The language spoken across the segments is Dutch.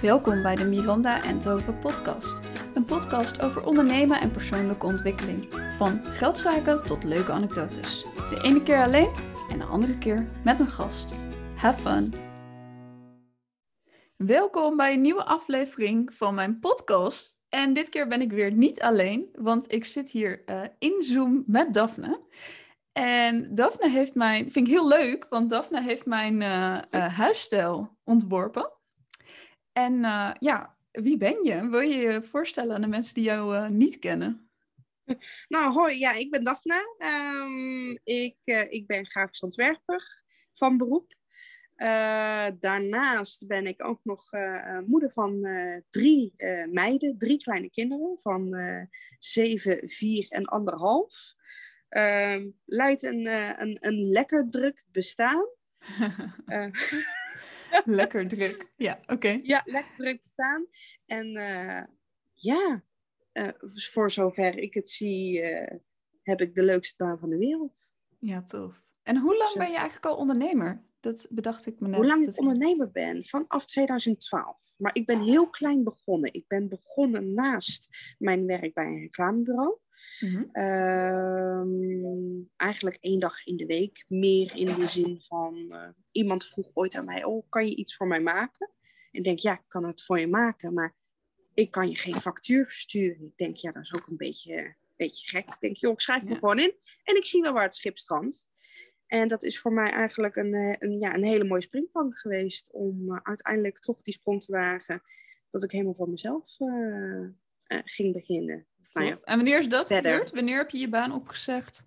Welkom bij de Miranda en Tove podcast. Een podcast over ondernemen en persoonlijke ontwikkeling. Van geldzaken tot leuke anekdotes. De ene keer alleen en de andere keer met een gast. Have fun! Welkom bij een nieuwe aflevering van mijn podcast. En dit keer ben ik weer niet alleen, want ik zit hier uh, in Zoom met Daphne. En Daphne heeft mijn, vind ik heel leuk, want Daphne heeft mijn uh, uh, huisstijl ontworpen. En uh, ja, wie ben je? Wil je je voorstellen aan de mensen die jou uh, niet kennen? Nou, hoi, ja, ik ben Daphne. Um, ik, uh, ik ben grafisch ontwerper van beroep. daarnaast ben ik ook nog moeder van drie meiden, drie kleine kinderen van zeven, vier en anderhalf. leidt een, een, een lekker druk bestaan. lekker druk. Ja, oké. Okay. Ja, lekker druk staan. En uh, ja, uh, voor zover ik het zie, uh, heb ik de leukste baan van de wereld. Ja, tof. En hoe lang Zo. ben je eigenlijk al ondernemer? Dat bedacht ik me net. Hoe lang ik ondernemer ben? Vanaf 2012. Maar ik ben heel klein begonnen. Ik ben begonnen naast mijn werk bij een reclamebureau. Mm-hmm. Uh, eigenlijk één dag in de week. Meer in de zin van... Uh, iemand vroeg ooit aan mij... Oh, kan je iets voor mij maken? En ik denk, ja, ik kan het voor je maken. Maar ik kan je geen factuur versturen. Ik denk, ja, dat is ook een beetje, een beetje gek. Ik denk, joh, ik schrijf ja. me gewoon in. En ik zie wel waar het schip strandt. En dat is voor mij eigenlijk een, een, ja, een hele mooie springplank geweest om uh, uiteindelijk toch die sprong te wagen. Dat ik helemaal voor mezelf uh, uh, ging beginnen. Nou ja, en wanneer is dat verder. gebeurd? Wanneer heb je je baan opgezegd?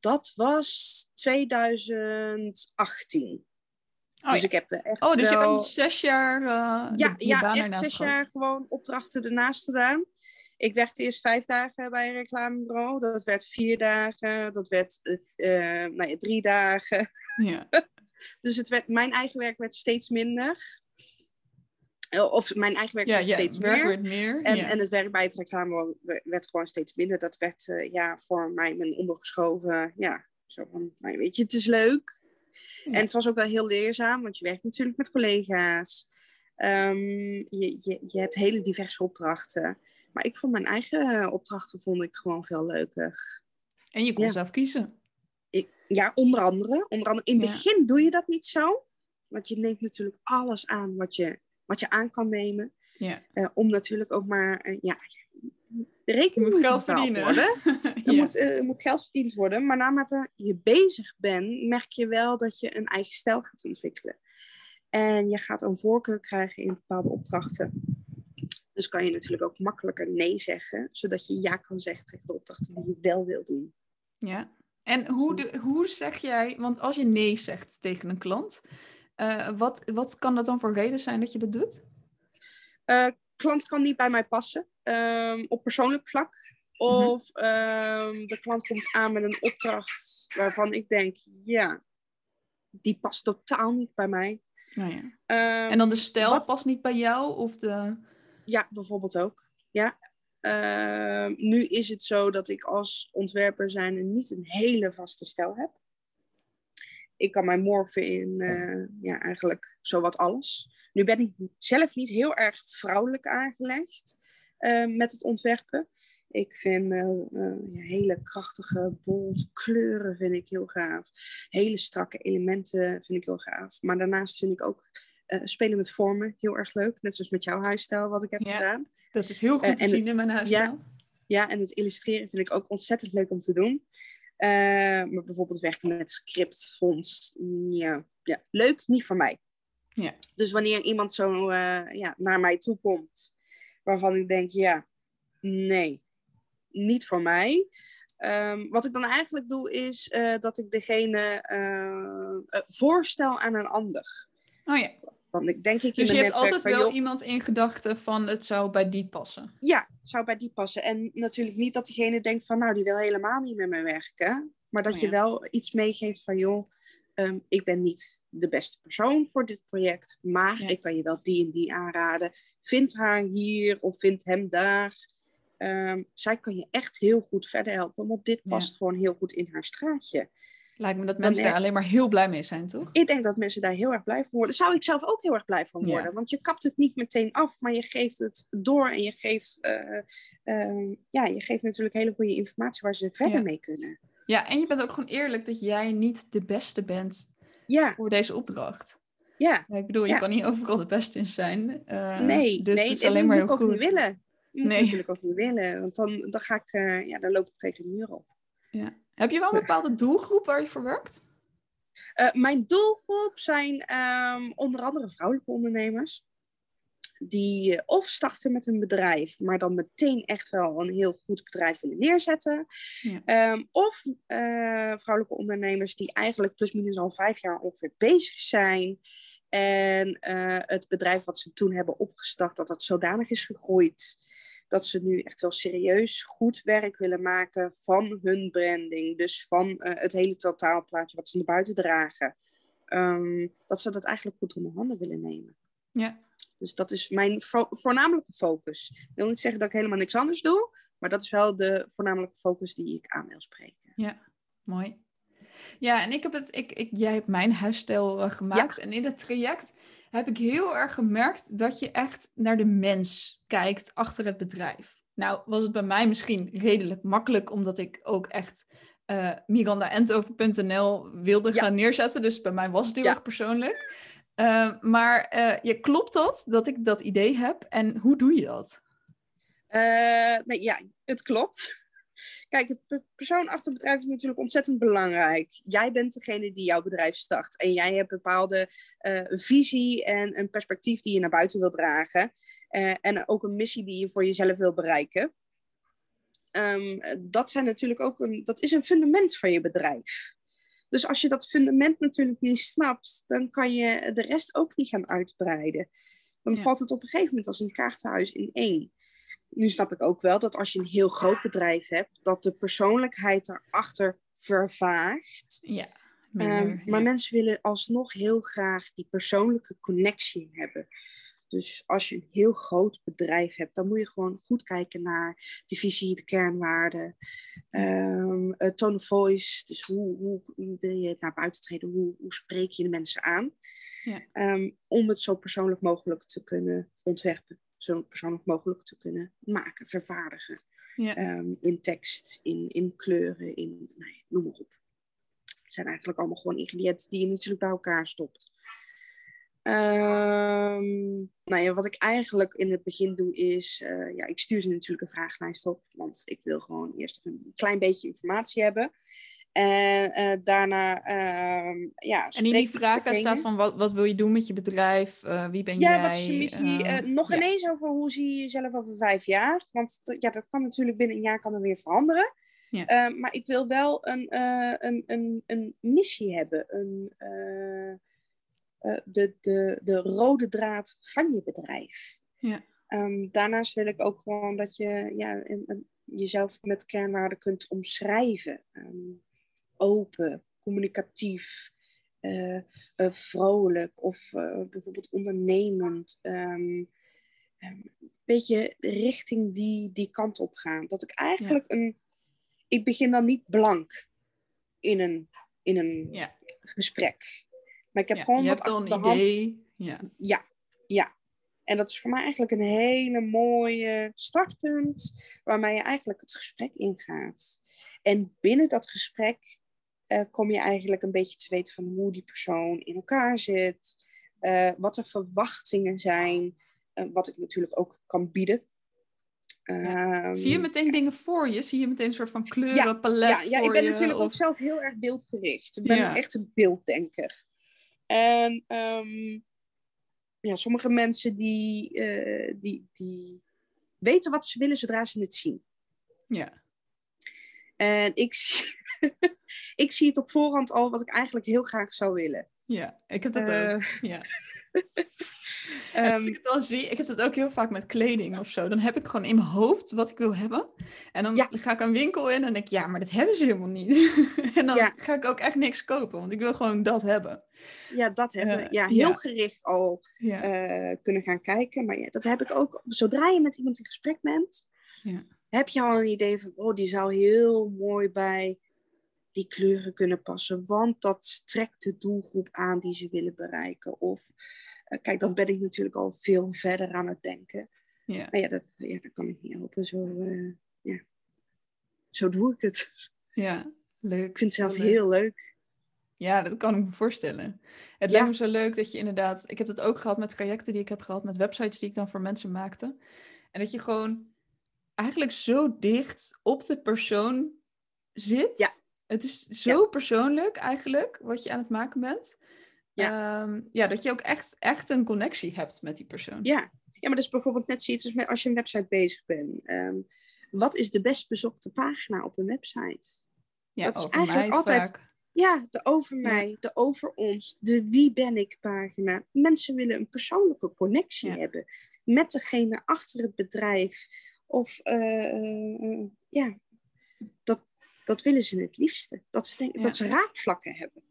dat was 2018. Oh, dus ja. ik heb er echt Oh, dus wel... je hebt zes jaar Ja, de, ja echt zes gehad. jaar gewoon opdrachten ernaast gedaan. Ik werkte eerst vijf dagen bij een reclamebureau. Dat werd vier dagen. Dat werd uh, nou ja, drie dagen. Ja. dus het werd, mijn eigen werk werd steeds minder. Of mijn eigen werk ja, werd ja, steeds werk meer. Werd meer. En, ja. en het werk bij het reclamebureau werd gewoon steeds minder. Dat werd uh, ja, voor mij mijn ondergeschoven. Ja, zo van, nou, weet je, het is leuk. En het was ook wel heel leerzaam, want je werkt natuurlijk met collega's. Um, je, je, je hebt hele diverse opdrachten. Maar ik vond mijn eigen opdrachten vond ik gewoon veel leuker. En je kon ja. zelf kiezen. Ik, ja, onder andere. Onder andere. In het ja. begin doe je dat niet zo. Want je neemt natuurlijk alles aan wat je, wat je aan kan nemen. Ja. Uh, om natuurlijk ook maar... Uh, ja, de rekening moet, moet geld verdienen. Worden. er moet, uh, moet geld verdiend worden. Maar naarmate je bezig bent, merk je wel dat je een eigen stijl gaat ontwikkelen. En je gaat een voorkeur krijgen in bepaalde opdrachten. Dus kan je natuurlijk ook makkelijker nee zeggen, zodat je ja kan zeggen tegen de opdrachten die je wel wil doen. Ja, en hoe, de, hoe zeg jij, want als je nee zegt tegen een klant, uh, wat, wat kan dat dan voor reden zijn dat je dat doet? Uh, klant kan niet bij mij passen um, op persoonlijk vlak. Of mm-hmm. um, de klant komt aan met een opdracht waarvan ik denk, ja, die past totaal niet bij mij. Oh ja. um, en dan de stijl wat... past niet bij jou? Of de... Ja, bijvoorbeeld ook. Ja. Uh, nu is het zo dat ik als ontwerper zijn niet een hele vaste stijl heb. Ik kan mij morfen in uh, ja, eigenlijk zowat alles. Nu ben ik zelf niet heel erg vrouwelijk aangelegd uh, met het ontwerpen. Ik vind hele krachtige, bold kleuren vind ik heel gaaf. Hele strakke elementen vind ik heel gaaf. Maar daarnaast vind ik ook uh, spelen met vormen heel erg leuk. Net zoals met jouw huisstijl, wat ik heb ja, gedaan. Dat is heel goed uh, te zien in mijn huisstijl. Ja, ja, en het illustreren vind ik ook ontzettend leuk om te doen. Uh, maar bijvoorbeeld werken met scriptfonds, ja, ja, leuk, niet voor mij. Ja. Dus wanneer iemand zo ja, naar mij toe komt, waarvan ik denk, ja, nee, niet voor mij. Um, wat ik dan eigenlijk doe, is dat ik degene voorstel aan een ander. Oh ja. Want ik denk ik dus in je hebt altijd wel joh, iemand in gedachten van het zou bij die passen. Ja, zou bij die passen. En natuurlijk niet dat diegene denkt van nou, die wil helemaal niet met mij werken. Maar dat Oh je wel iets meegeeft van joh, um, ik ben niet de beste persoon voor dit project. Maar Ja. ik kan je wel die en die aanraden. Vind haar hier of vind hem daar. Um, zij kan je echt heel goed verder helpen. Want dit Ja. past gewoon heel goed in haar straatje. Lijkt me dat mensen daar alleen maar heel blij mee zijn, toch? Ik denk dat mensen daar heel erg blij van worden. Zou ik zelf ook heel erg blij van worden. Want je kapt het niet meteen af, maar je geeft het door en je geeft, uh, uh, ja, je geeft natuurlijk hele goede informatie waar ze verder mee kunnen. Ja, en je bent ook gewoon eerlijk dat jij niet de beste bent ja. voor deze opdracht. Ja. ik bedoel, je kan niet overal de beste in zijn. Uh, nee, dus nee, het is alleen maar heel goed. goed. Niet willen. Dat nee. natuurlijk ook niet willen, want dan, dan ga ik, uh, ja, dan loop ik tegen de muur op. Ja. Heb je wel een bepaalde doelgroep waar je voor werkt? Uh, mijn doelgroep zijn um, onder andere vrouwelijke ondernemers. Die uh, of starten met een bedrijf, maar dan meteen echt wel een heel goed bedrijf willen neerzetten. Ja. Um, of uh, vrouwelijke ondernemers die eigenlijk plusminus al vijf jaar ongeveer bezig zijn. En het bedrijf wat ze toen hebben opgestart, dat dat zodanig is gegroeid dat ze nu echt wel serieus goed werk willen maken van hun branding. Dus van uh, het hele totaalplaatje wat ze naar buiten dragen. Um, dat ze dat eigenlijk goed onder handen willen nemen. Ja. Dus dat is mijn vo voornamelijke focus. Ik wil niet zeggen dat ik helemaal niks anders doe, maar dat is wel de voornamelijke focus die ik aan wil spreken. Ja, mooi. Ja, en ik heb het, ik, ik, jij hebt mijn huisstijl uh, gemaakt. Ja. En in het traject heb ik heel erg gemerkt dat je echt naar de mens kijkt achter het bedrijf. Nou, was het bij mij misschien redelijk makkelijk, omdat ik ook echt uh, mirandaentover.nl wilde ja. gaan neerzetten. Dus bij mij was het heel ja. erg persoonlijk. Uh, maar uh, ja, klopt dat, dat ik dat idee heb? En hoe doe je dat? nee, ja, het klopt. Kijk, het persoon achter het bedrijf is natuurlijk ontzettend belangrijk. Jij bent degene die jouw bedrijf start. En jij hebt bepaalde uh, visie en een perspectief die je naar buiten wil dragen. Uh, en ook een missie die je voor jezelf wil bereiken. Um, dat, zijn natuurlijk ook een, dat is een fundament van je bedrijf. Dus als je dat fundament natuurlijk niet snapt, dan kan je de rest ook niet gaan uitbreiden. Dan ja. valt het op een gegeven moment als een kaartenhuis in één nu snap ik ook wel dat als je een heel groot bedrijf hebt, dat de persoonlijkheid erachter vervaagt. Ja. Minder, um, maar mensen willen alsnog heel graag die persoonlijke connectie hebben. Dus als je een heel groot bedrijf hebt, dan moet je gewoon goed kijken naar de visie, de kernwaarden, um, tone of voice. Dus hoe, hoe, hoe, wil je naar buiten treden? Hoe, hoe spreek je de mensen aan? Ja. Um, om het zo persoonlijk mogelijk te kunnen ontwerpen zo persoonlijk mogelijk te kunnen maken, vervaardigen. Ja. Um, in tekst, in, in kleuren, in, nou ja, noem maar op. Het zijn eigenlijk allemaal gewoon ingrediënten die je natuurlijk bij elkaar stopt. Um, nou ja, wat ik eigenlijk in het begin doe is, uh, ja, ik stuur ze natuurlijk een vragenlijst op, want ik wil gewoon eerst even een klein beetje informatie hebben. En uh, daarna, uh, ja. En in die vragen staat van wat, wat wil je doen met je bedrijf? Uh, wie ben ja, jij? Ja, wat is je missie? nog ja. ineens over hoe zie je jezelf over vijf jaar? Want ja, dat kan natuurlijk binnen een jaar kan er weer veranderen. Ja. maar ik wil wel een, een, een, een missie hebben. Een, de, de, de rode draad van je bedrijf. Ja. Um, daarnaast wil ik ook gewoon dat je ja, jezelf met kernwaarden kunt omschrijven. Um, open, communicatief, uh, uh, vrolijk of uh, bijvoorbeeld ondernemend. Um, een beetje richting die, die kant op gaan. Dat ik eigenlijk ja. een. Ik begin dan niet blank in een, in een ja. gesprek. Maar ik heb ja, gewoon je wat hebt achter de een hand. idee. Ja. Ja, ja. En dat is voor mij eigenlijk een hele mooie startpunt waarmee je eigenlijk het gesprek ingaat. En binnen dat gesprek uh, kom je eigenlijk een beetje te weten van hoe die persoon in elkaar zit, uh, wat de verwachtingen zijn, uh, wat ik natuurlijk ook kan bieden. Ja. Um, Zie je meteen dingen voor je? Zie je meteen een soort van kleurenpalet ja, ja, ja, ik ben je, natuurlijk of... ook zelf heel erg beeldgericht. Ik ben Ja. echt een beelddenker. En um, ja, sommige mensen die, die, die weten wat ze willen zodra ze het zien. Ja. En ik zie, ik zie het op voorhand al wat ik eigenlijk heel graag zou willen. ja, ik heb dat Eh, ook. Ja. Ehm, Als ik het al zie, ik heb dat ook heel vaak met kleding of zo. Dan heb ik gewoon in mijn hoofd wat ik wil hebben. En dan Ja. ga ik een winkel in en denk ik, ja, maar dat hebben ze helemaal niet. en dan Ja. ga ik ook echt niks kopen, want ik wil gewoon dat hebben. ja, dat hebben we. Eh, Ja, heel ja. gericht al eh, kunnen gaan kijken. Maar ja, dat heb ik ook. Zodra je met iemand in gesprek bent, Ja. Heb je al een idee van, oh, die zou heel mooi bij die kleuren kunnen passen, want dat trekt de doelgroep aan die ze willen bereiken. Of eh, kijk, dan ben ik natuurlijk al veel verder aan het denken. Ja. Maar ja, dat, ja, dat kan ik niet helpen. Zo, uh, ja. Zo doe ik het. Ja, leuk. Ik vind het zelf heel leuk. Ja, dat kan ik me voorstellen. Het lijkt me zo leuk dat je inderdaad... Ik heb dat ook gehad met trajecten die ik heb gehad, met websites die ik dan voor mensen maakte. En dat je gewoon eigenlijk zo dicht op de persoon zit. Ja. Het is zo persoonlijk eigenlijk, wat je aan het maken bent. Ja. Ehm, ja, dat je ook echt, echt een connectie hebt met die persoon. Ja, ja maar dat is bijvoorbeeld net zoiets als met als je een website bezig bent. Ehm, wat is de best bezochte pagina op een website? Ja, dat is eigenlijk altijd. Vaak. Ja, de over mij, de over ons, de wie ben ik pagina. Mensen willen een persoonlijke connectie hebben met degene achter het bedrijf. Of uh, ja, dat, dat willen ze het liefste. Dat ze, dat ze raakvlakken hebben.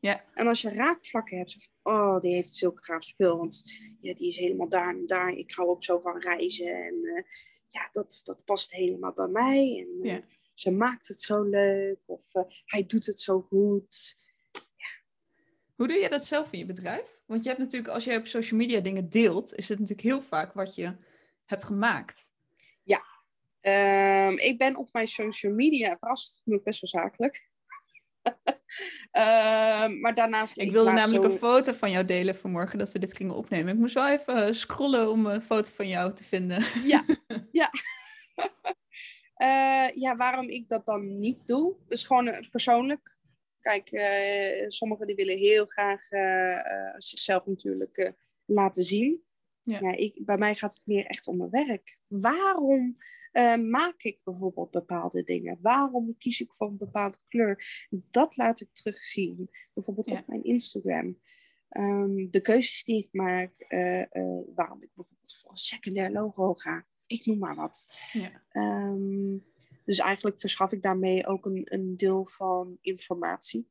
Ja. En als je raakvlakken hebt, van, oh, die heeft zulke graag spul, want ja, die is helemaal daar en daar. Ik hou ook zo van reizen en uh, ja, dat, dat past helemaal bij mij. En uh, ze maakt het zo leuk of uh, hij doet het zo goed. Ja. Hoe doe je dat zelf in je bedrijf? Want je hebt natuurlijk, als je op social media dingen deelt, is het natuurlijk heel vaak wat je hebt gemaakt. Um, ik ben op mijn social media, verrast genoeg best wel zakelijk. Ehm, maar daarnaast... Ik wilde namelijk een foto van jou delen vanmorgen dat we dit gingen opnemen. Ik moest wel even eh, scrollen om een foto van jou te vinden. Ja, ja. uh, ja, waarom ik dat dan niet doe? Dus gewoon uh, persoonlijk. Kijk, sommigen die willen heel graag zichzelf natuurlijk laten zien. Ja. ja ik, bij mij gaat het meer echt om mijn werk. Waarom uh, maak ik bijvoorbeeld bepaalde dingen? Waarom kies ik voor een bepaalde kleur? Dat laat ik terugzien, bijvoorbeeld op mijn Instagram. Um, de keuzes die ik maak, uh, uh, waarom ik bijvoorbeeld voor een secundair logo ga. Ik noem maar wat. Ja. Um, dus eigenlijk verschaf ik daarmee ook een, een deel van informatie.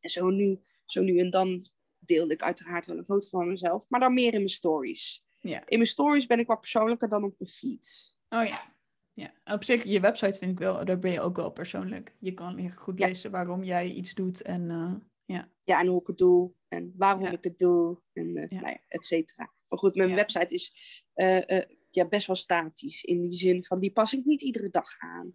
En zo nu, zo nu en dan deelde ik uiteraard wel een foto van mezelf, maar dan meer in mijn stories. Ja. In mijn stories ben ik wat persoonlijker dan op mijn feed. Oh ja. Ja, op zich, je website vind ik wel, daar ben je ook wel persoonlijk. Je kan heel goed lezen waarom jij iets doet en uh, ja. Ja, en hoe ik het doe en waarom ik het doe en uh, ja. nou et cetera. Maar goed, mijn website is uh, ja, best wel statisch in die zin van die pas ik niet iedere dag aan.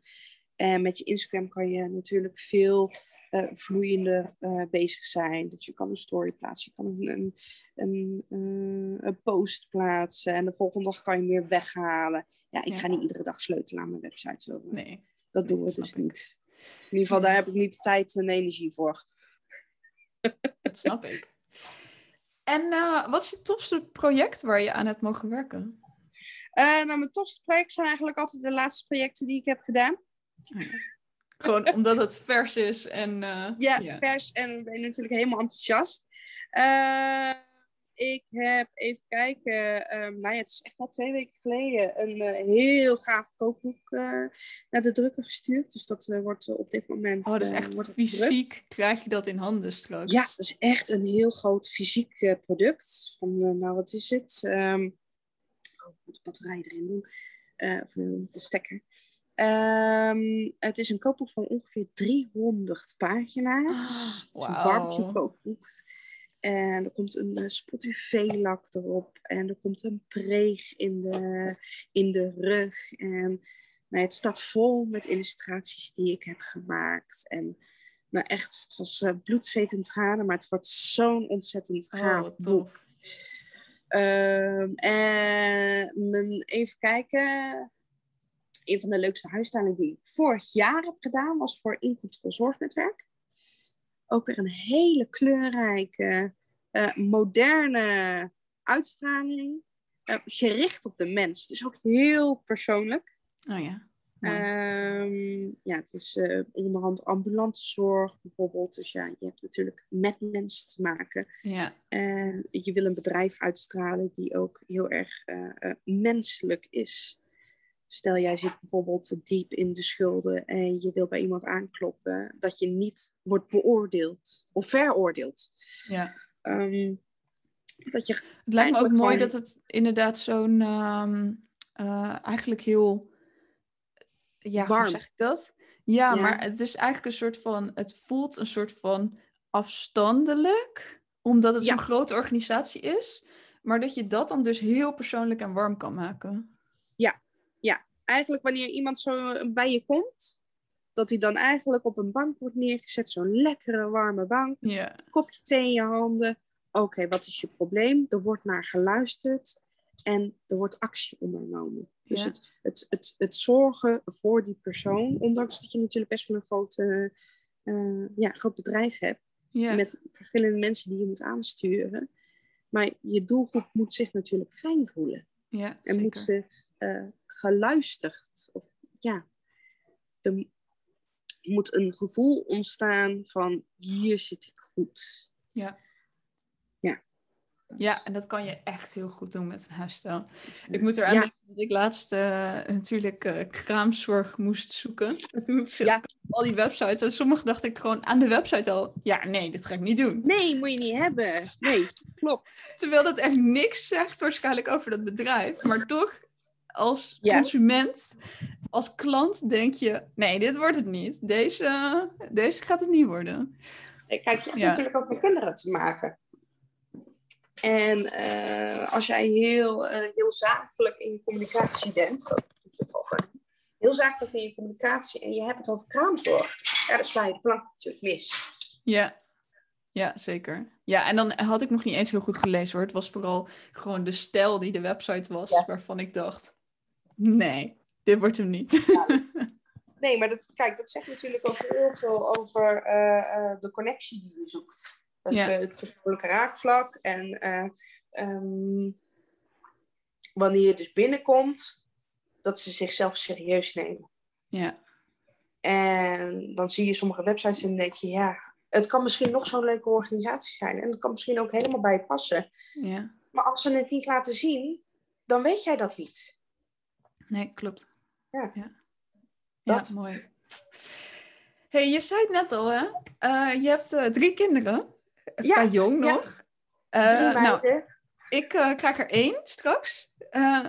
En met je Instagram kan je natuurlijk veel uh, vloeiender uh, bezig zijn. Dat je kan een story plaatsen, je kan een, een, een, uh, een, post plaatsen en de volgende dag kan je hem weer weghalen. Ja, ik ja. ga niet iedere dag sleutelen aan mijn website. Zo. Nee. Dat doen we dus ik. niet. In ieder geval, daar heb ik niet de tijd en energie voor. Dat snap ik. En wat is je tofste project waar je aan hebt mogen werken? nou, mijn tofste project zijn eigenlijk altijd de laatste projecten die ik heb gedaan. Oh gewoon omdat het vers is en... Uh, ja, ja, vers en ben je natuurlijk helemaal enthousiast. Uh, ik heb, even kijken, um, nou ja, het is echt al twee weken geleden, een uh, heel gaaf kookboek naar de drukker gestuurd. Dus dat wordt op dit moment... Oh, dat is echt wordt fysiek gedrukt. krijg je dat in handen straks. Ja, dat is echt een heel groot fysiek product. Van, nou wat is het? Um, oh, ik moet de batterij erin doen. of de stekker. Um, het is een kookboek van ongeveer 300 pagina's. Oh, wow. Het is een barbecue kookboek. En er komt een uh, Spotify-lak erop. En er komt een preeg in de, in de rug. En nou, het staat vol met illustraties die ik heb gemaakt. En nou echt, het was uh, bloed, zweet en tranen. Maar het wordt zo'n ontzettend oh, gaaf oh, boek. Um, en mijn, even kijken een van de leukste huisstijlen die ik vorig jaar heb gedaan, was voor Incontrol Zorgnetwerk. Ook weer een hele kleurrijke, uh, moderne uitstraling. Uh, gericht op de mens. Dus ook heel persoonlijk. Oh ja. Um, ja, het is uh, onderhand ambulante zorg bijvoorbeeld. Dus ja, je hebt natuurlijk met mensen te maken. Ja. En je wil een bedrijf uitstralen die ook heel erg menselijk is. Stel jij zit bijvoorbeeld diep in de schulden en je wil bij iemand aankloppen, dat je niet wordt beoordeeld of veroordeeld. Ja. Um, dat je het lijkt me ook mooi dat het inderdaad zo'n um, uh, eigenlijk heel ja, warm. hoe zeg ik dat? Ja, maar het is eigenlijk een soort van, het voelt een soort van afstandelijk, omdat het zo'n grote organisatie is. Maar dat je dat dan dus heel persoonlijk en warm kan maken. Ja, ja. Eigenlijk wanneer iemand zo bij je komt, dat hij dan eigenlijk op een bank wordt neergezet, zo'n lekkere warme bank, kopje thee in je handen. Oké, wat is je probleem? Er wordt naar geluisterd en er wordt actie ondernomen. Dus het, het, het, het zorgen voor die persoon, ondanks dat je natuurlijk best wel een groot, uh, ja, groot bedrijf hebt, met verschillende mensen die je moet aansturen. Maar je doelgroep moet zich natuurlijk fijn voelen. Ja, en moet ze uh, geluisterd. Of ja, er moet een gevoel ontstaan van hier zit ik goed. Ja. Ja. Ja, en dat kan je echt heel goed doen met een huisstijl. Ik moet er aan denken dat ik laatst uh, natuurlijk uh, kraamzorg moest zoeken. En toen ja. al die websites. En sommige dacht ik gewoon aan de website al... Ja, nee, dit ga ik niet doen. Nee, moet je niet hebben. Nee, klopt. Terwijl dat echt niks zegt waarschijnlijk over dat bedrijf. Maar toch, als consument, als klant denk je... Nee, dit wordt het niet. Deze, deze gaat het niet worden. Kijk, je hebt natuurlijk ook met kinderen te maken. En uh, als jij heel, uh, heel zakelijk in je communicatie bent, heel zakelijk in je communicatie en je hebt het over kraamzorg, ja, dan sla je de plank natuurlijk mis. Ja. ja, zeker. Ja, en dan had ik nog niet eens heel goed gelezen hoor. Het was vooral gewoon de stijl die de website was, waarvan ik dacht, nee, dit wordt hem niet. nee, maar dat, kijk, dat zegt natuurlijk ook heel veel over uh, de connectie die je zoekt. Het, ja. het persoonlijke raakvlak. En uh, um, wanneer je dus binnenkomt, dat ze zichzelf serieus nemen. Ja. En dan zie je sommige websites en denk je, ja, het kan misschien nog zo'n leuke organisatie zijn. En het kan misschien ook helemaal bij je passen. Ja. Maar als ze het niet laten zien, dan weet jij dat niet. Nee, klopt. Ja. Ja, ja mooi. hey, je zei het net al, hè? Uh, je hebt uh, drie kinderen ja, jong nog. Uh, nou, ik krijg er één straks.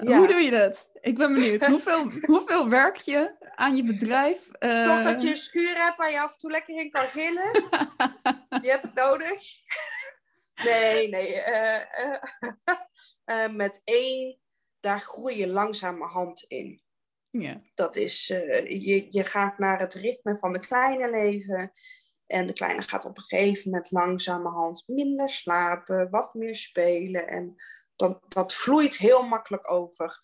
Hoe doe je dat? Ik ben benieuwd. hoeveel, hoeveel werk je aan je bedrijf? Toch dat je een schuur hebt waar je af en toe lekker in kan gillen. je hebt het nodig. nee, nee. met één, daar groei je langzamerhand in. Ja. Dat is, je, je gaat naar het ritme van het kleine leven. En de kleine gaat op een gegeven moment langzamerhand minder slapen, wat meer spelen. En dat, dat vloeit heel makkelijk over.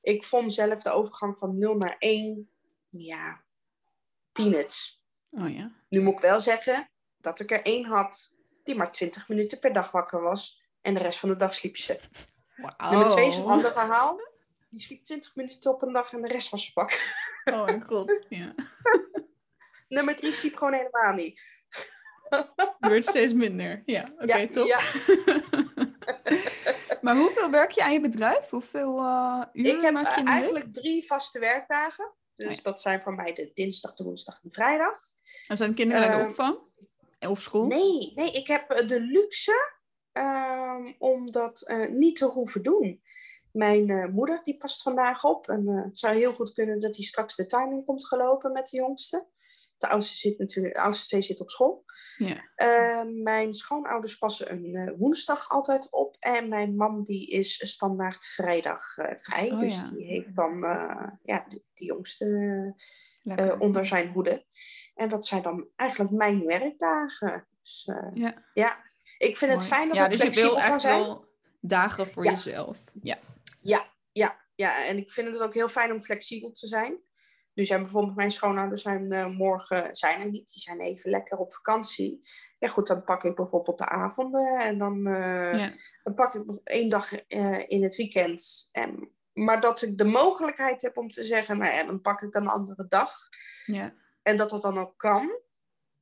Ik vond zelf de overgang van 0 naar 1, ja, peanuts. Oh ja. Nu moet ik wel zeggen dat ik er één had die maar 20 minuten per dag wakker was. En de rest van de dag sliep ze. Wow. Nummer 2 is een ander verhaal. Die sliep 20 minuten op een dag en de rest was pak. Oh mijn god, ja. Nummer drie sliep gewoon helemaal niet. Wordt steeds minder. Ja, oké, top. Ja. maar hoeveel werk je aan je bedrijf? Hoeveel uh, uren Ik heb maak je uh, eigenlijk drie vaste werkdagen. Dus dat zijn voor mij de dinsdag, de woensdag en vrijdag. En zijn kinderen naar de ehm, opvang? Of school? Nee, nee ik heb eh, de luxe um, om dat uh, niet te hoeven doen. Mijn uh, moeder die past vandaag op. En het zou heel goed kunnen dat hij straks de tuin in komt gelopen met de jongste. De oudste zit natuurlijk, de oudste zit op school. Ja. Uh, mijn schoonouders passen een woensdag altijd op. En mijn mam die is standaard vrijdag vrij. Oh, dus ja. die heeft dan ja, de, de jongste onder zijn hoede. En dat zijn dan eigenlijk mijn werkdagen. Dus, ja. ja. Ik vind Mooi. het fijn dat ja, ik dus flexibel je wil echt zijn. wel dagen voor ja. jezelf. Ja. ja, ja, ja. En ik vind het ook heel fijn om flexibel te zijn. Nu zijn bijvoorbeeld mijn schoonouders zijn uh, morgen zijn er niet. Die zijn even lekker op vakantie. Ja goed, dan pak ik bijvoorbeeld de avonden. En dan, uh, ja. dan pak ik één dag uh, in het weekend. En, maar dat ik de mogelijkheid heb om te zeggen, nou ja, dan pak ik een andere dag. Ja. En dat dat dan ook kan,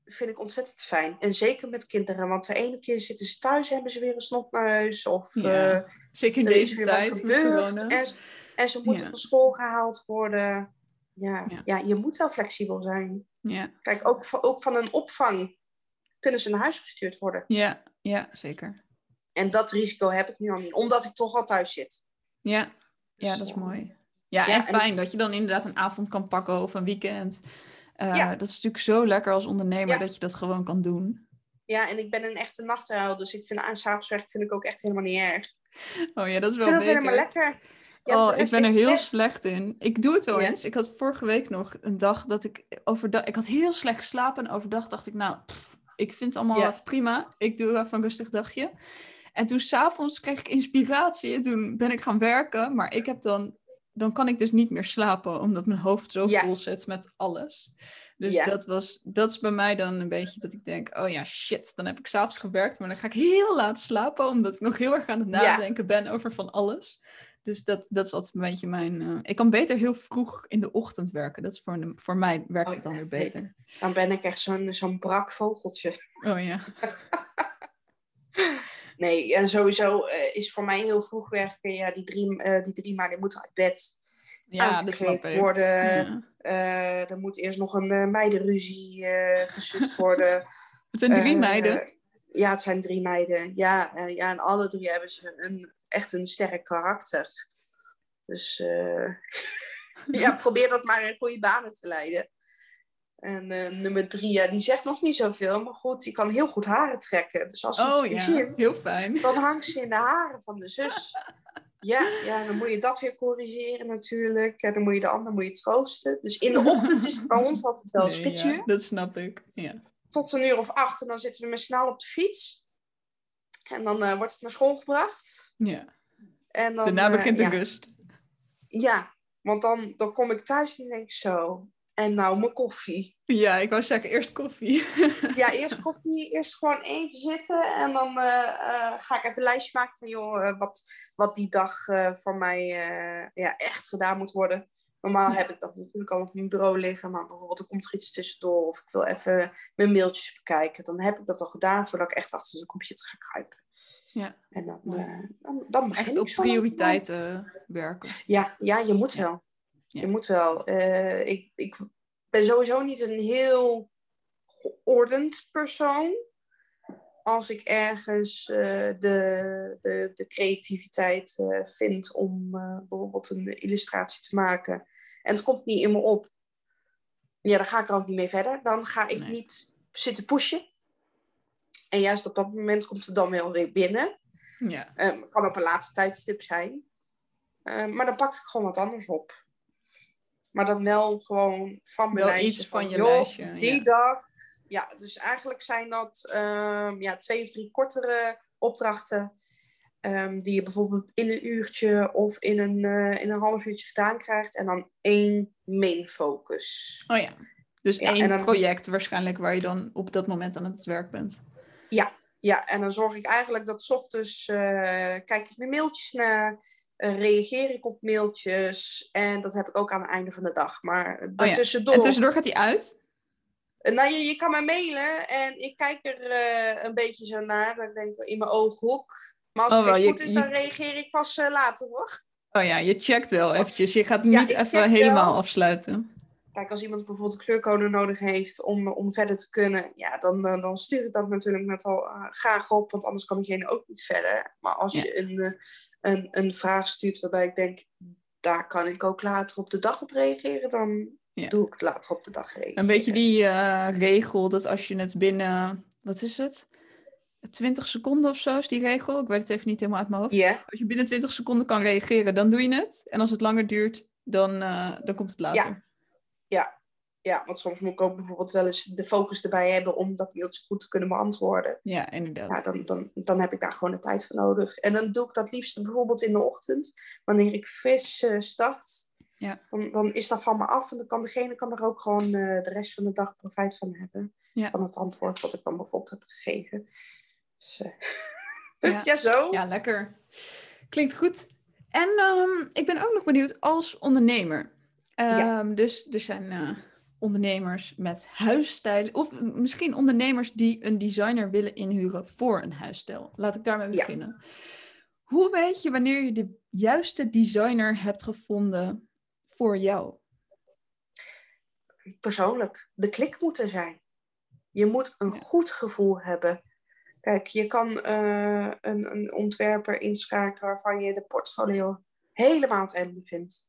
vind ik ontzettend fijn. En zeker met kinderen. Want de ene keer zitten ze thuis, hebben ze weer een snotneus. Of ja. zeker in deze tijd. En, en ze moeten van school gehaald worden ja, ja. ja, je moet wel flexibel zijn. Ja. Kijk, ook, ook van een opvang kunnen ze naar huis gestuurd worden. Ja, ja, zeker. En dat risico heb ik nu al niet, omdat ik toch al thuis zit. Ja, ja dat is mooi. Ja, ja en fijn en... dat je dan inderdaad een avond kan pakken of een weekend. Uh, Dat is natuurlijk zo lekker als ondernemer dat je dat gewoon kan doen. Ja, en ik ben een echte nachtruil, dus ik vind aan s'avonds werk vind ik ook echt helemaal niet erg. Oh ja, dat is wel ik vind beter. helemaal lekker. Ja, oh, ik ben er heel slecht in. Ik doe het wel eens. Ik had vorige week nog een dag dat ik overdag... Ik had heel slecht geslapen en overdag dacht ik, nou, ik vind het allemaal prima. Ik doe even een rustig dagje. En toen s'avonds kreeg ik inspiratie en toen ben ik gaan werken. Maar ik heb dan... Dan kan ik dus niet meer slapen, omdat mijn hoofd zo vol zit met alles. Dus dat, was, dat is bij mij dan een beetje dat ik denk, oh ja, shit, dan heb ik s'avonds gewerkt, maar dan ga ik heel laat slapen, omdat ik nog heel erg aan het nadenken ben over van alles. Dus dat, dat is altijd een beetje mijn. Uh, ik kan beter heel vroeg in de ochtend werken. Dat is voor, de, voor mij werkt het dan weer beter. Dan ben ik echt zo'n zo'n brak vogeltje. Oh ja. nee, en sowieso uh, is voor mij heel vroeg werken. Ja, die drie, uh, die drie maanden moeten uit bed. Ja, worden. Ja. er moet eerst nog een meidenruzie gesust worden. het zijn drie meiden. Ja, het zijn drie meiden. Ja, ja, en alle drie hebben ze een echt een sterk karakter. Dus ja, probeer dat maar in goede banen te leiden. En uh, nummer drie, ja, die zegt nog niet zoveel, maar goed, die kan heel goed haren trekken. Dus als oh, ja. ziet, heel fijn. dan hangt ze in de haren van de zus. Ja, ja, dan moet je dat weer corrigeren natuurlijk. En dan moet je de ander moet je troosten. Dus in de ochtend is het bij ons altijd wel nee, spitsuur. Ja, dat snap ik, ja. Tot een uur of acht en dan zitten we met snel op de fiets. En dan uh, wordt het naar school gebracht. Ja. En dan, Daarna begint de ja. rust. Ja, want dan, dan kom ik thuis en denk ik zo. En nou, mijn koffie. Ja, ik wou zeggen eerst koffie. ja, eerst koffie. Eerst gewoon even zitten. En dan uh, uh, ga ik even een lijstje maken van, joh, wat, wat die dag voor mij ja, echt gedaan moet worden. Normaal heb ik dat natuurlijk al op mijn bureau liggen, maar bijvoorbeeld er komt er iets tussendoor of ik wil even mijn mailtjes bekijken. Dan heb ik dat al gedaan voordat ik echt achter de computer ga kruipen. Ja. En dan, uh, dan, dan begin echt op prioriteiten werken. Ja, ja, je moet wel. Je moet wel. Uh, ik, ik ben sowieso niet een heel geordend persoon. Als ik ergens uh, de, de, de creativiteit vind om bijvoorbeeld een illustratie te maken en het komt niet in me op, ja, dan ga ik er ook niet mee verder. Dan ga ik niet zitten pushen. En juist op dat moment komt het dan wel weer binnen. Ja. Um, kan op een laatste tijdstip zijn. Um, maar dan pak ik gewoon wat anders op. Maar dan wel gewoon van mijn wel lijstje. iets van, je lijstje. Die ja. dag. Ja, dus eigenlijk zijn dat um, ja, twee of drie kortere opdrachten. Um, die je bijvoorbeeld in een uurtje of in een, uh, in een half uurtje gedaan krijgt. En dan één main focus. Oh ja, dus ja, één dan, project waarschijnlijk waar je dan op dat moment aan het werk bent. Ja, ja. en dan zorg ik eigenlijk dat s ochtends uh, kijk ik mijn mailtjes naar. Uh, reageer ik op mailtjes. En dat heb ik ook aan het einde van de dag. Maar oh, ja. En tussendoor gaat hij uit? Nou, je, je kan mij mailen en ik kijk er een beetje zo naar. Dan denk ik in mijn ooghoek. Maar als oh, het goed is, dan reageer ik pas uh, later hoor. Oh ja, je checkt wel eventjes. Je gaat niet even helemaal wel. afsluiten. Kijk, als iemand bijvoorbeeld kleurcode nodig heeft om, om verder te kunnen, ja, dan, dan stuur ik dat natuurlijk met al uh, graag op, want anders kan diegene ook niet verder. Maar als ja. je een, uh, een, een vraag stuurt waarbij ik denk, daar kan ik ook later op de dag op reageren, dan ja. doe ik het later op de dag reageren. Een beetje die uh, regel dat als je het binnen, wat is het? 20 seconden of zo is die regel. Ik weet het even niet helemaal uit mijn hoofd. Yeah. Als je binnen 20 seconden kan reageren, dan doe je het. En als het langer duurt, dan, uh, dan komt het later. Ja. Ja. Ja, want soms moet ik ook bijvoorbeeld wel eens de focus erbij hebben om dat mailtje goed te kunnen beantwoorden. Ja, inderdaad. Ja, dan, dan, dan heb ik daar gewoon de tijd voor nodig. En dan doe ik dat liefst bijvoorbeeld in de ochtend, wanneer ik fris uh, start. Ja. Dan, dan is dat van me af en dan kan degene kan er ook gewoon uh, de rest van de dag profijt van hebben. Ja. Van het antwoord wat ik dan bijvoorbeeld heb gegeven. Dus, ja. ja. zo. Ja, lekker. Klinkt goed. En um, ik ben ook nog benieuwd als ondernemer. Um, ja. Dus er zijn uh, ondernemers met huisstijl. Of misschien ondernemers die een designer willen inhuren voor een huisstijl. Laat ik daarmee beginnen. Ja. Hoe weet je wanneer je de juiste designer hebt gevonden voor jou? Persoonlijk, de klik moet er zijn. Je moet een ja. goed gevoel hebben Kijk, je kan uh, een, een, ontwerper inschakelen waarvan je de portfolio helemaal het einde vindt.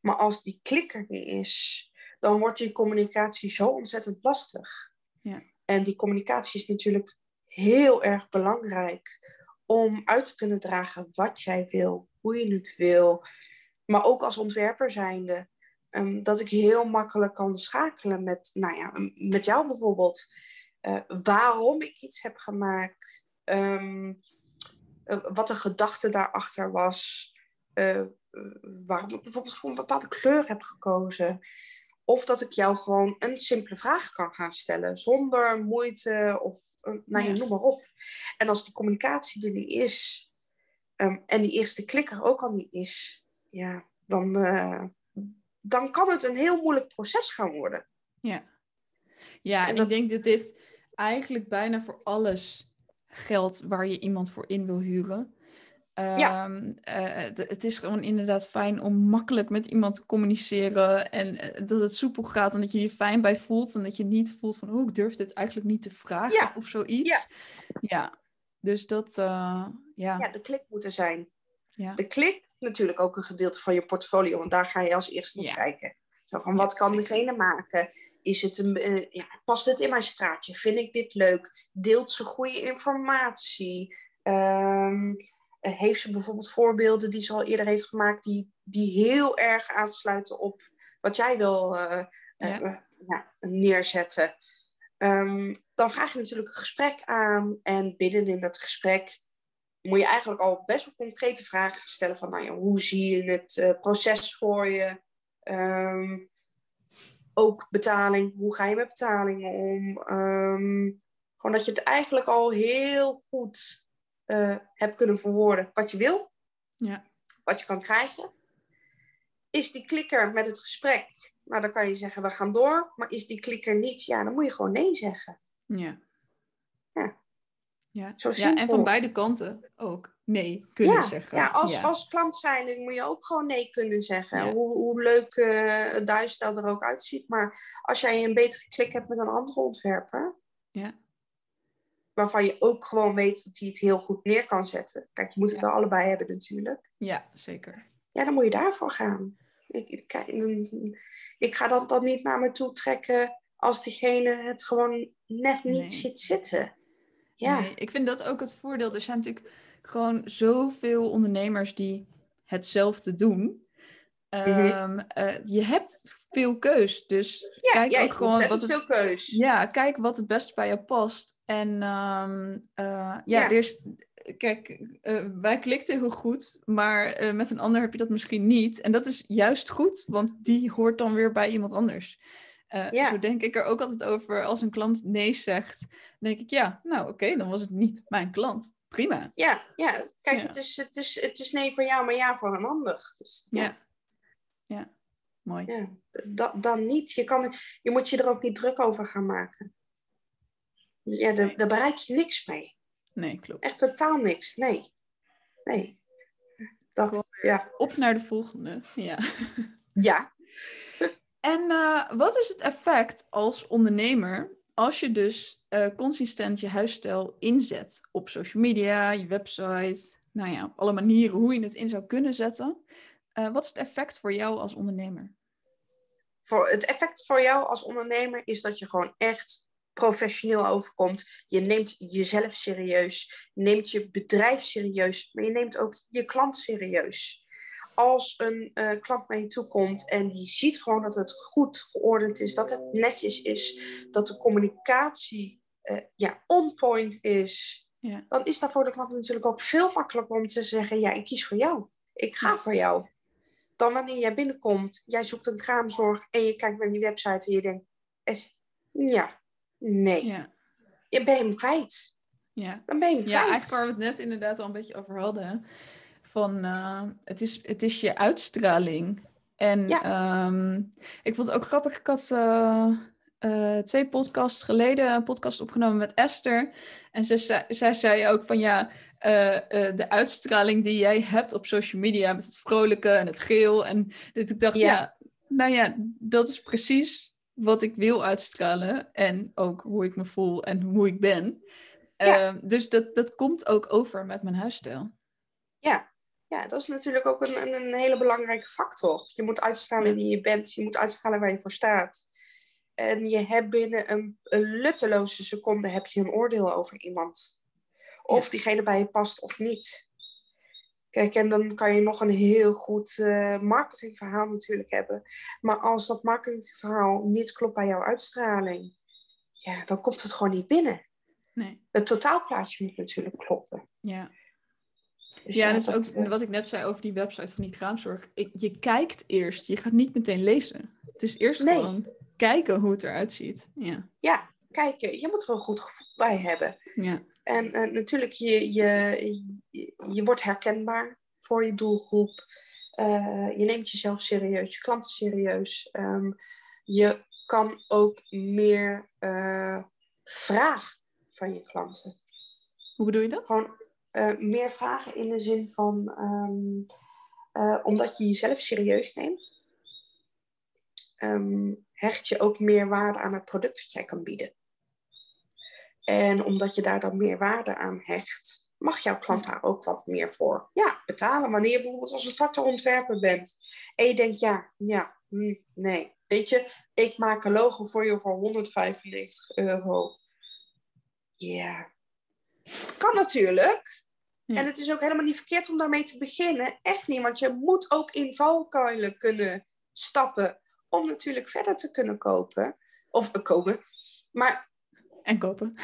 Maar als die klikker niet is, dan wordt die communicatie zo ontzettend lastig. Ja. En die communicatie is natuurlijk heel erg belangrijk om uit te kunnen dragen wat jij wil, hoe je het wil. Maar ook als ontwerper zijnde, um, dat ik heel makkelijk kan schakelen met, nou ja, met jou bijvoorbeeld. Uh, waarom ik iets heb gemaakt, um, uh, wat de gedachte daarachter was, uh, waarom ik bijvoorbeeld voor een bepaalde kleur heb gekozen. Of dat ik jou gewoon een simpele vraag kan gaan stellen, zonder moeite of nou, ja. noem maar op. En als die communicatie er niet is, um, en die eerste klikker ook al niet is, ja, dan, uh, dan kan het een heel moeilijk proces gaan worden. Ja, ja en, en dat... ik denk dat dit eigenlijk bijna voor alles geldt waar je iemand voor in wil huren. Um, ja. Uh, het is gewoon inderdaad fijn om makkelijk met iemand te communiceren en uh, dat het soepel gaat en dat je je fijn bij voelt en dat je niet voelt van oh, ik durf dit eigenlijk niet te vragen ja. of zoiets. Ja. ja. Dus dat, uh, ja. Ja, de klik moet er zijn. Ja. De klik, natuurlijk ook een gedeelte van je portfolio, want daar ga je als eerste naar kijken. Zo van, wat kan degene maken? Is het een, ja, past het in mijn straatje? Vind ik dit leuk? Deelt ze goede informatie? Um, eh, heeft ze bijvoorbeeld voorbeelden die ze al eerder heeft gemaakt, die, die heel erg aansluiten op wat jij wil uh, ja. ja, neerzetten? Um, dan vraag je natuurlijk een gesprek aan en binnen in dat gesprek moet je eigenlijk al best wel concrete vragen stellen van, nou ja, hoe zie je het proces voor je? Um, ook betaling, hoe ga je met betalingen om? Um, gewoon dat je het eigenlijk al heel goed uh, hebt kunnen verwoorden wat je wil, ja. wat je kan krijgen. Is die klikker met het gesprek, nou dan kan je zeggen we gaan door. Maar is die klikker niet, ja dan moet je gewoon nee zeggen. Ja. Ja. Ja. Zo ja, en van beide kanten ook nee kunnen ja, zeggen. Ja, als, ja. als klant zijn moet je ook gewoon nee kunnen zeggen. Hoe, hoe leuk uh, het duistel er ook uitziet. Maar als jij een betere klik hebt met een andere ontwerper, ja waarvan je ook gewoon weet dat hij het heel goed neer kan zetten. Kijk, je moet het wel allebei hebben natuurlijk. Ja, zeker. Ja, dan moet je daarvoor gaan. Ik, ik, ik ga dat dan niet naar me toe trekken als diegene het gewoon net niet nee. ziet zitten. Ja. Nee, ik vind dat ook het voordeel. Er zijn natuurlijk gewoon zoveel ondernemers die hetzelfde doen. Um, uh, je hebt veel keus, dus ja, kijk ook gewoon wat het, veel keus. Ja, kijk wat het best bij je past. En um, uh, ja, ja. Er is, kijk, uh, wij klikten heel goed, maar met een ander heb je dat misschien niet. En dat is juist goed, want die hoort dan weer bij iemand anders. Ja. Zo denk ik er ook altijd over. Als een klant nee zegt, denk ik ja, nou oké, okay, dan was het niet mijn klant. Prima. Ja, ja. kijk, Het, is, het, is, het is nee voor jou, maar ja voor een ander. Dus, ja. Ja, mooi. Ja, dat, dan niet. Je, kan, je moet je er ook niet druk over gaan maken. Ja, daar, daar bereik je niks mee. Nee, klopt. Echt totaal niks. Nee. Nee. Dat, ja. Op naar de volgende. Ja. Ja. En uh, wat is het effect als ondernemer als je dus uh, consistent je huisstijl inzet op social media, je website, nou ja, op alle manieren hoe je het in zou kunnen zetten? Uh, wat is het effect voor jou als ondernemer? Voor het effect voor jou als ondernemer is dat je gewoon echt professioneel overkomt. Je neemt jezelf serieus, neemt je bedrijf serieus, maar je neemt ook je klant serieus. Als een uh, klant naar je toe komt en die ziet gewoon dat het goed geordend is, dat het netjes is, dat de communicatie uh, ja, on point is, ja. dan is dat voor de klant natuurlijk ook veel makkelijker om te zeggen: Ja, ik kies voor jou. Ik ga ja. voor jou dan wanneer jij binnenkomt, jij zoekt een kraamzorg en je kijkt naar die website en je denkt, is, ja, nee. Ja. Je bent hem kwijt. Ja. Dan ben je hem kwijt. Ja, eigenlijk waar we het net inderdaad al een beetje over hadden. Van, uh, het, is, het is je uitstraling. En ja. um, ik vond het ook grappig. Ik had uh, uh, twee podcasts geleden een podcast opgenomen met Esther. En zij, zij zei ook van ja, uh, uh, de uitstraling die jij hebt op social media met het vrolijke en het geel. En dat ik dacht, ja. ja, nou ja, dat is precies wat ik wil uitstralen. En ook hoe ik me voel en hoe ik ben. Ja. dus dat, dat komt ook over met mijn huisstijl. Ja, Ja, dat is natuurlijk ook een, een hele belangrijke factor. Je moet uitstralen wie je bent, je moet uitstralen waar je voor staat. En je hebt binnen een, een lutteloze seconde heb je een oordeel over iemand. Of diegene bij je past of niet. Kijk, en dan kan je nog een heel goed uh, marketingverhaal natuurlijk hebben. Maar als dat marketingverhaal niet klopt bij jouw uitstraling, ja, dan komt het gewoon niet binnen. Nee. Het totaalplaatje moet natuurlijk kloppen. Ja. Dus ja, dat is ook eh, wat ik net zei over die website van die kraamzorg. Je kijkt eerst, je gaat niet meteen lezen. Het is eerst gewoon kijken hoe het eruit ziet. Ja, ja kijken. Je moet er een goed gevoel bij hebben. Ja. En uh, natuurlijk, je, je, je, wordt herkenbaar voor je doelgroep. Uh, je neemt jezelf serieus, je klanten serieus. Um, je kan ook meer uh, vragen van je klanten. Hoe bedoel je dat? Gewoon meer vragen in de zin van, um, omdat je jezelf serieus neemt, um, hecht je ook meer waarde aan het product dat jij kan bieden. En omdat je daar dan meer waarde aan hecht, mag jouw klant daar ook wat meer voor ja, betalen. Wanneer je bijvoorbeeld als een starterontwerper bent en je denkt, ja, ja, hm, nee. Weet je, ik maak een logo voor je voor 195 euro. Ja, kan natuurlijk. En het is ook helemaal niet verkeerd om daarmee te beginnen. Echt niet, want je moet ook in valkuilen kunnen stappen om natuurlijk verder te kunnen kopen. Of kopen. Maar en kopen.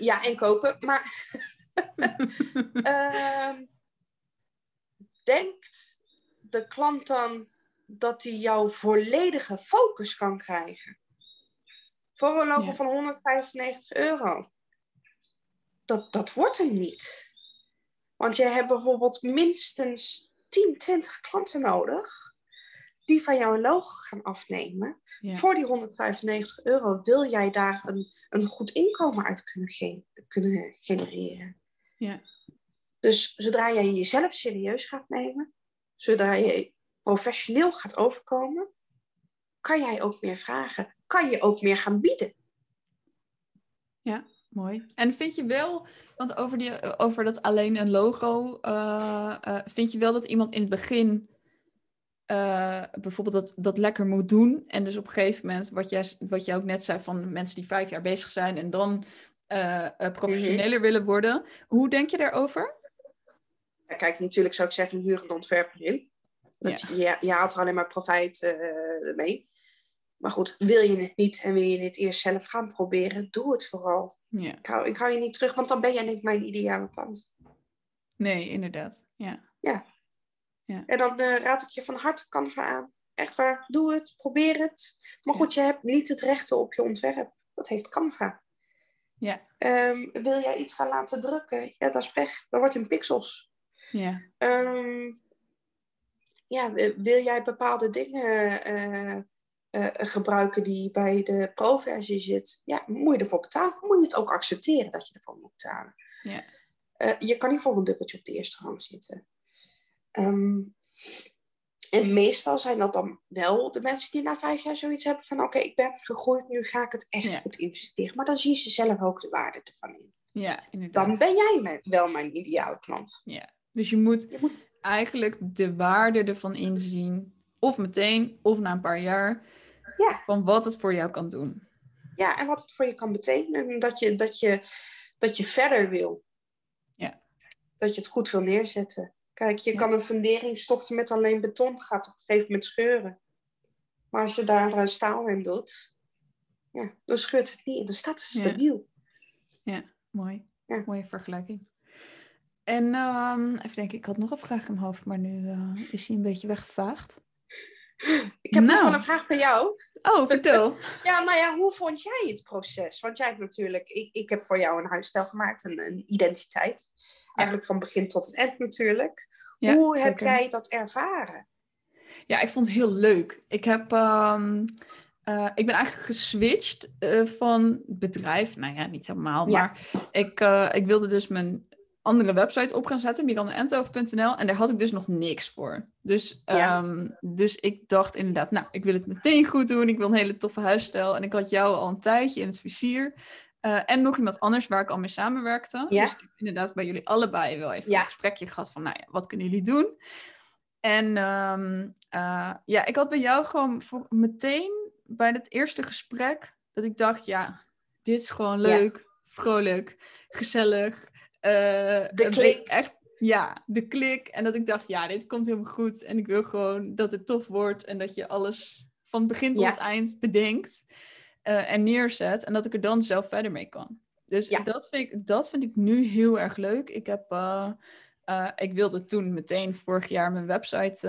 ja, en kopen. Maar uh, denkt de klant dan dat hij jouw volledige focus kan krijgen? Voor een logo van 195 euro. Dat, dat wordt hem niet. Want je hebt bijvoorbeeld minstens 10, 20 klanten nodig die van jou een logo gaan afnemen. Voor die 195 euro wil jij daar een, een goed inkomen uit kunnen, kunnen genereren. Ja. Dus zodra jij jezelf serieus gaat nemen, zodra je professioneel gaat overkomen, kan jij ook meer vragen. Kan je ook meer gaan bieden. Ja, mooi. En vind je wel, want over, die, over dat alleen een logo, uh, uh, vind je wel dat iemand in het begin uh, bijvoorbeeld dat, dat lekker moet doen. En dus op een gegeven moment, wat jij, wat jij ook net zei van mensen die vijf jaar bezig zijn en dan uh, professioneler willen worden. Hoe denk je daarover? Ja, kijk, natuurlijk zou ik zeggen, huur een ontwerper in. Want ja. je, je haalt er alleen maar profijt mee. Maar goed, wil je het niet en wil je het eerst zelf gaan proberen, doe het vooral. Ja. Ik, hou, ik hou je niet terug, want dan ben jij niet mijn ideale klant. Nee, inderdaad. Ja. Ja, ja. En dan uh, raad ik je van harte Canva aan. Echt waar, doe het, probeer het. Maar goed, je hebt niet het recht op je ontwerp. Dat heeft Canva. Ja. Um, wil jij iets gaan laten drukken? Ja, dat is pech. Dat wordt in pixels. Ja. Um, ja, wil jij bepaalde dingen uh, uh, gebruiken die bij de pro-versie zit? Ja, moet je ervoor betalen? Moet je het ook accepteren dat je ervoor moet betalen? Ja. je kan niet voor een dubbeltje op de eerste rang zitten. Ehm, en meestal zijn dat dan wel de mensen die na vijf jaar zoiets hebben van oké, ik ben gegroeid, nu ga ik het echt goed investeren. Maar dan zien ze zelf ook de waarde ervan in. Ja, inderdaad. Dan ben jij wel mijn ideale klant. Ja, dus je moet, je moet eigenlijk de waarde ervan inzien. Of meteen, of na een paar jaar. Ja. Van wat het voor jou kan doen. Ja, en wat het voor je kan betekenen. Dat je, dat je, dat je verder wil. Ja. Dat je het goed wil neerzetten. Kijk, je kan een fundering storten met alleen beton, gaat op een gegeven moment scheuren. Maar als je daar uh, staal in doet, ja, dan scheurt het niet. Dan staat het stabiel. Ja, mooi. Ja. Mooie vergelijking. En um, even denken, ik had nog een vraag in mijn hoofd, maar nu uh, is hij een beetje weggevaagd. Ik heb nou. nog wel een vraag voor jou. Oh, vertel. ja, nou ja, hoe vond jij het proces? Want jij hebt natuurlijk, ik, ik heb voor jou een huisstijl gemaakt, een, een identiteit. Eigenlijk van begin tot het eind natuurlijk. Hoe heb jij dat ervaren? Ja, ik vond het heel leuk. Ik heb... Um, uh, ik ben eigenlijk geswitcht uh, van bedrijf. Nou ja, niet helemaal. Maar ik, uh, ik wilde dus mijn andere website op gaan zetten, mirandaentover.nl. En daar had ik dus nog niks voor. Dus, um, dus ik dacht inderdaad, nou, ik wil het meteen goed doen. Ik wil een hele toffe huisstijl. En ik had jou al een tijdje in het vizier. en nog iemand anders waar ik al mee samenwerkte. Ja. Dus ik heb inderdaad bij jullie allebei wel even Ja. een gesprekje gehad van, nou ja, wat kunnen jullie doen? En ehm, eh, ja, ik had bij jou gewoon voor- meteen bij het eerste gesprek dat ik dacht, ja, dit is gewoon leuk, vrolijk, gezellig. Eh, De een klik. be- Echt, ja, de klik. En dat ik dacht, ja, dit komt helemaal goed. En ik wil gewoon dat het tof wordt en dat je alles van het begin tot Ja. het eind bedenkt eh, en neerzet. En dat ik er dan zelf verder mee kan. Dus Ja. dat, vind ik, dat vind ik nu heel erg leuk. Ik heb... eh, eh, ik wilde toen meteen vorig jaar mijn website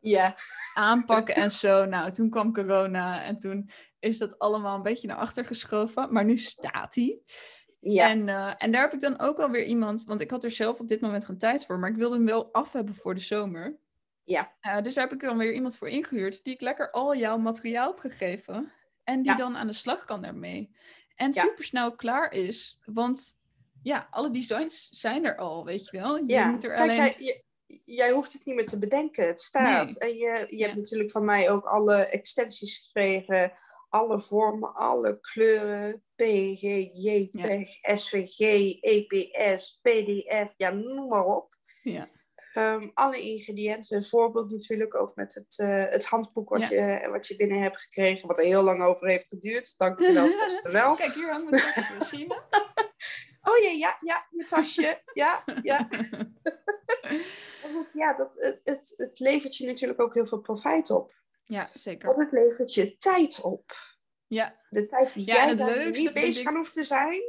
Ja. aanpakken en zo. Nou, toen kwam corona en toen is dat allemaal een beetje naar achter geschoven. Maar nu staat hij. Ja. En, eh, en daar heb ik dan ook alweer iemand, want ik had er zelf op dit moment geen tijd voor, maar ik wilde hem wel af hebben voor de zomer. Ja. Eh, dus daar heb ik dan weer iemand voor ingehuurd die ik lekker al jouw materiaal heb gegeven. En die Ja. dan aan de slag kan daarmee. En Ja. super snel klaar is. Want ja, alle designs zijn er al, weet je wel. Je Ja, moet er kijk, alleen... jij, je- jij hoeft het niet meer te bedenken. Het staat. En je, je Ja. hebt natuurlijk van mij ook alle extensies gekregen. Alle vormen, alle kleuren. PNG, JPEG, SVG, EPS, PDF. Ja, noem maar op. Ja. Ehm, alle ingrediënten. Een voorbeeld natuurlijk ook met het, eh, het handboek wat, je, wat je binnen hebt gekregen. Wat er heel lang over heeft geduurd. Dank je wel, wel. Kijk, hier hangt mijn tasje. Zie je Oh ja, ja, ja, je tasje. Ja, ja. Ja, dat, het, het, het levert je natuurlijk ook heel veel profijt op. Ja, zeker. Want het levert je tijd op. Ja, De tijd die Ja, jij het daar niet bezig ik- aan hoeft te zijn.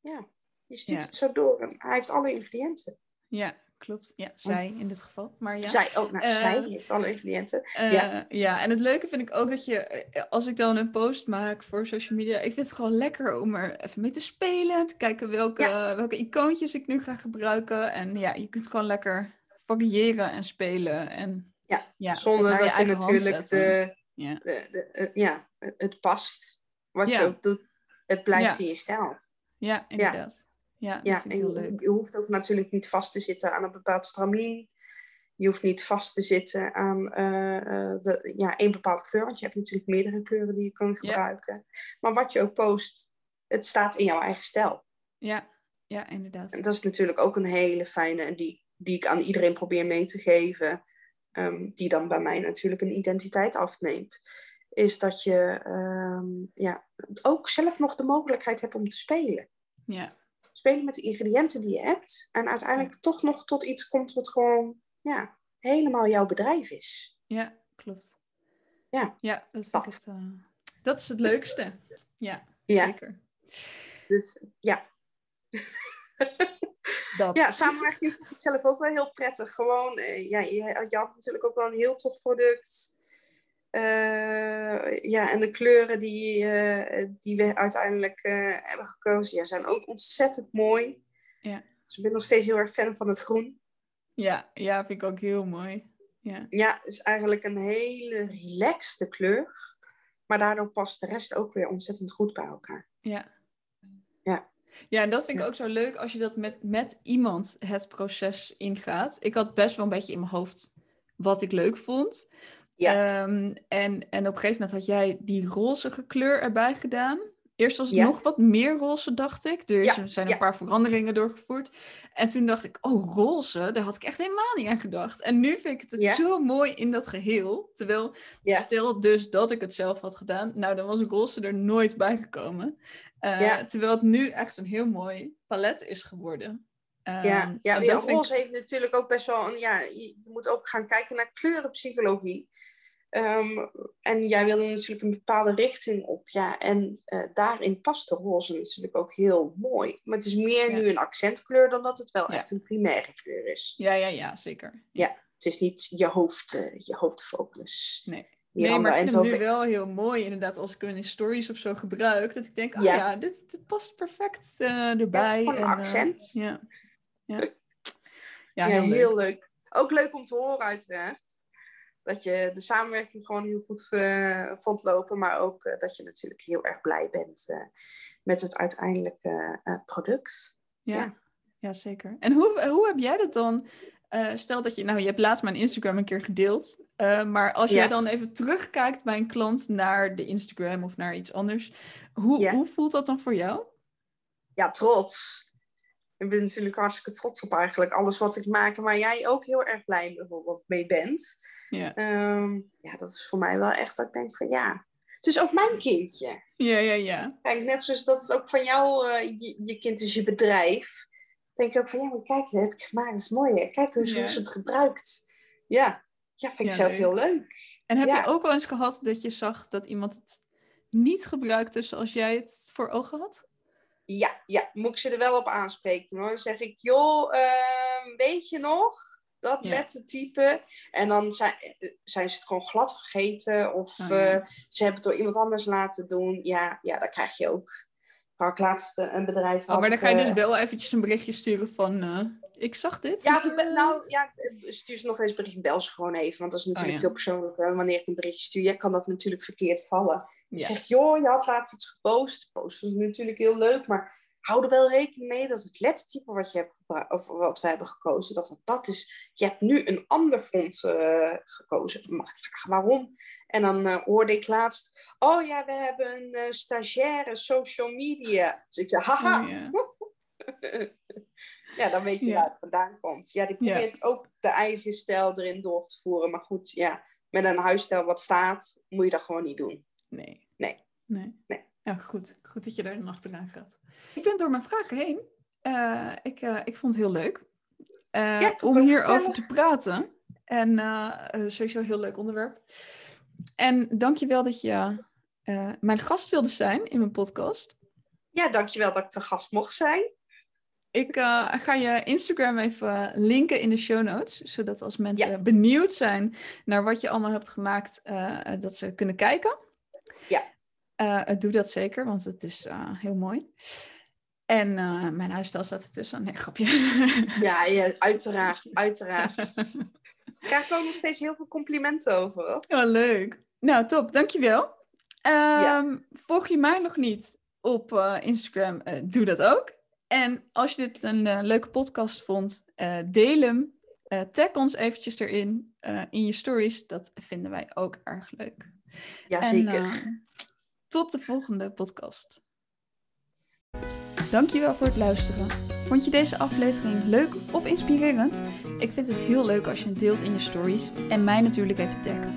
Ja, je stuurt Ja. het zo door. En hij heeft alle ingrediënten. ja, klopt. Ja, zij in dit geval. Maar ja. Zij ook, nou, Eh, zij heeft alle ingrediënten. Eh, Ja. ja. en het leuke vind ik ook dat je, eh, als ik dan een post maak voor social media, ik vind het gewoon lekker om er even mee te spelen, te kijken welke, welke icoontjes ik nu ga gebruiken. En ja, je kunt gewoon lekker variëren en spelen. En, Ja, ja Zonder dat je natuurlijk de, Ja, de, de, eh, ja, het past. Wat Ja. je ook doet. Het blijft in je stijl. ja inderdaad. Ja, dat Ja, en heel je, leuk. je hoeft ook natuurlijk niet vast te zitten aan een bepaald stramien. Je hoeft niet vast te zitten aan eh, eh, de, ja, één bepaalde kleur. Want je hebt natuurlijk meerdere kleuren die je kan gebruiken. Maar wat je ook post, het staat in jouw eigen stijl. Ja, ja, inderdaad. En dat is natuurlijk ook een hele fijne. En die, die ik aan iedereen probeer mee te geven. ehm, die dan bij mij natuurlijk een identiteit afneemt. Is dat je ehm, ja, ook zelf nog de mogelijkheid hebt om te spelen Ja, spelen met de ingrediënten die je hebt. En uiteindelijk toch nog tot iets komt wat gewoon ja, helemaal jouw bedrijf is. ja, klopt. Ja. Ja, dat ik het, eh, dat is het leukste. Ja, Ja, zeker. dus ja. Dat. ja, samenwerking vind ik zelf ook wel heel prettig. Gewoon, eh, ja, je, je had natuurlijk ook wel een heel tof product. Eh, ja, en de kleuren die, eh, die we uiteindelijk hebben gekozen, ja, zijn ook ontzettend mooi. Ja. Dus ik ben nog steeds heel erg fan van het groen. Ja, ja, vind ik ook heel mooi. Ja. Ja, het is eigenlijk een hele relaxte kleur. Maar daardoor past de rest ook weer ontzettend goed bij elkaar. Ja. Ja. Ja, en dat vind ik ook zo leuk als je dat met, met iemand het proces ingaat. Ik had best wel een beetje in mijn hoofd wat ik leuk vond. Ja. Ehm, en, en op een gegeven moment had jij die rozige kleur erbij gedaan. Eerst was het Ja. nog wat meer roze, dacht ik. Er is- Ja, zijn een ja. paar veranderingen doorgevoerd. En toen dacht ik, oh, roze, daar had ik echt helemaal niet aan gedacht. En nu vind ik het zo mooi in dat geheel. Terwijl, stel dus dat ik het zelf had gedaan, nou, dan was roze er nooit bij gekomen. Eh, Ja. Terwijl het nu echt een heel mooi palet is geworden. Ja, Ehm, ja, en ja ik- roze heeft natuurlijk ook best wel een. Ja, je, moet ook gaan kijken naar kleurenpsychologie. Ehm, en jij wilde natuurlijk een bepaalde richting op. Ja, en eh, daarin past de roze natuurlijk ook heel mooi. Maar het is meer Ja. nu een accentkleur dan dat het wel echt een primaire kleur is. Ja, ja, ja, zeker. Ja. Het is niet je, hoofd, eh, je hoofdfocus. Nee. Nee, maar ik vind hem nu wel heel mooi, inderdaad, als ik hem in stories of zo gebruik. Dat ik denk, oh Ja. ja, dit, dit past perfect eh, Ja, erbij. het is gewoon een en, eh, accent. ja. Ja. ja, Ja, heel, heel, leuk. Ook leuk om te horen, uiteraard. Dat je de samenwerking gewoon heel goed eh, vond lopen. Maar ook dat je natuurlijk heel erg blij bent met het uiteindelijke product. Ja. Ja. ja, zeker. En hoe, hoe heb jij dat dan uh, stel dat je, nou, je hebt laatst mijn Instagram een keer gedeeld. Uh, maar als jij dan even terugkijkt bij een klant naar de Instagram of naar iets anders, hoe, hoe voelt dat dan voor jou? Ja, trots. Ik ben natuurlijk hartstikke trots op eigenlijk alles wat ik maak, waar jij ook heel erg blij bijvoorbeeld mee bent. Ja. Um, ja, dat is voor mij wel echt dat ik denk van ja, het is ook mijn kindje. Ja, ja, ja. Kijk, net zoals dat het ook van jou, uh, je, je, kind is je bedrijf. Denk ik ook van ja, maar kijk, dat heb ik gemaakt, dat is mooi. Kijk hoe, ja. ze het gebruikt. Ja, ja vind ik zelf heel leuk. En heb je ook wel eens gehad dat je zag dat iemand het niet gebruikte zoals jij het voor ogen had? Ja, ja, moet ik ze er wel op aanspreken hoor. Dan zeg ik, joh, uh, weet je nog? Dat ja. lettertype. En dan zijn, zijn ze het gewoon glad vergeten. Of oh, ja. uh, ze hebben het door iemand anders laten doen. Ja, ja dat krijg je ook. Ik laatst een bedrijf oh, Maar dan ga je dus eh, wel eventjes een berichtje sturen van... Uh, ik zag dit. Ja, ik ben, nou, ja, stuur ze nog eens berichtje. Bel ze gewoon even. Want dat is oh, natuurlijk oh, heel persoonlijk. Wanneer ik een berichtje stuur. Jij kan dat natuurlijk verkeerd vallen. Je ja. zegt, joh, je had laatst iets gepost. Posten is natuurlijk heel leuk, maar hou er wel rekening mee dat het lettertype wat, je hebt of wat we hebben gekozen, dat het dat is. Je hebt nu een ander font uh, gekozen. Mag ik vragen waarom? En dan uh, hoorde ik laatst, oh ja, we hebben een uh, stagiaire social media. Dus ik zei, haha. Oh, ja. ja, dan weet je ja. waar het vandaan komt. Ja, die probeert ja. ook de eigen stijl erin door te voeren. Maar goed, ja, met een huisstijl wat staat, moet je dat gewoon niet doen. Nee. Nee. Nee. nee. Ja, goed. Goed dat je daar dan achteraan gaat. Ik ben door mijn vragen heen. Uh, ik, uh, ik vond het heel leuk uh, ja, om hierover te praten. En sowieso een heel leuk onderwerp. En dankjewel dat je mijn gast wilde zijn in mijn podcast. Ja, dankjewel dat ik te gast mocht zijn. Ik ga je Instagram even linken in de show notes, zodat als mensen ja. benieuwd zijn naar wat je allemaal hebt gemaakt, dat ze kunnen kijken. Ja. doe dat zeker, want het is heel mooi. En mijn huisstijl staat ertussen. Nee, grapje. Ja, ja uiteraard. Uiteraard. Ik krijg ook nog steeds heel veel complimenten over. Hoor. Oh, leuk. Nou, top. Dankjewel. Um, ja. Volg je mij nog niet op uh, Instagram? Uh, doe dat ook. En als je dit een leuke podcast vond, deel hem. tag ons eventjes erin in je stories. Dat vinden wij ook erg leuk. Jazeker. tot de volgende podcast. Dankjewel voor het luisteren. Vond je deze aflevering leuk of inspirerend? Ik vind het heel leuk als je het deelt in je stories en mij natuurlijk even tagt.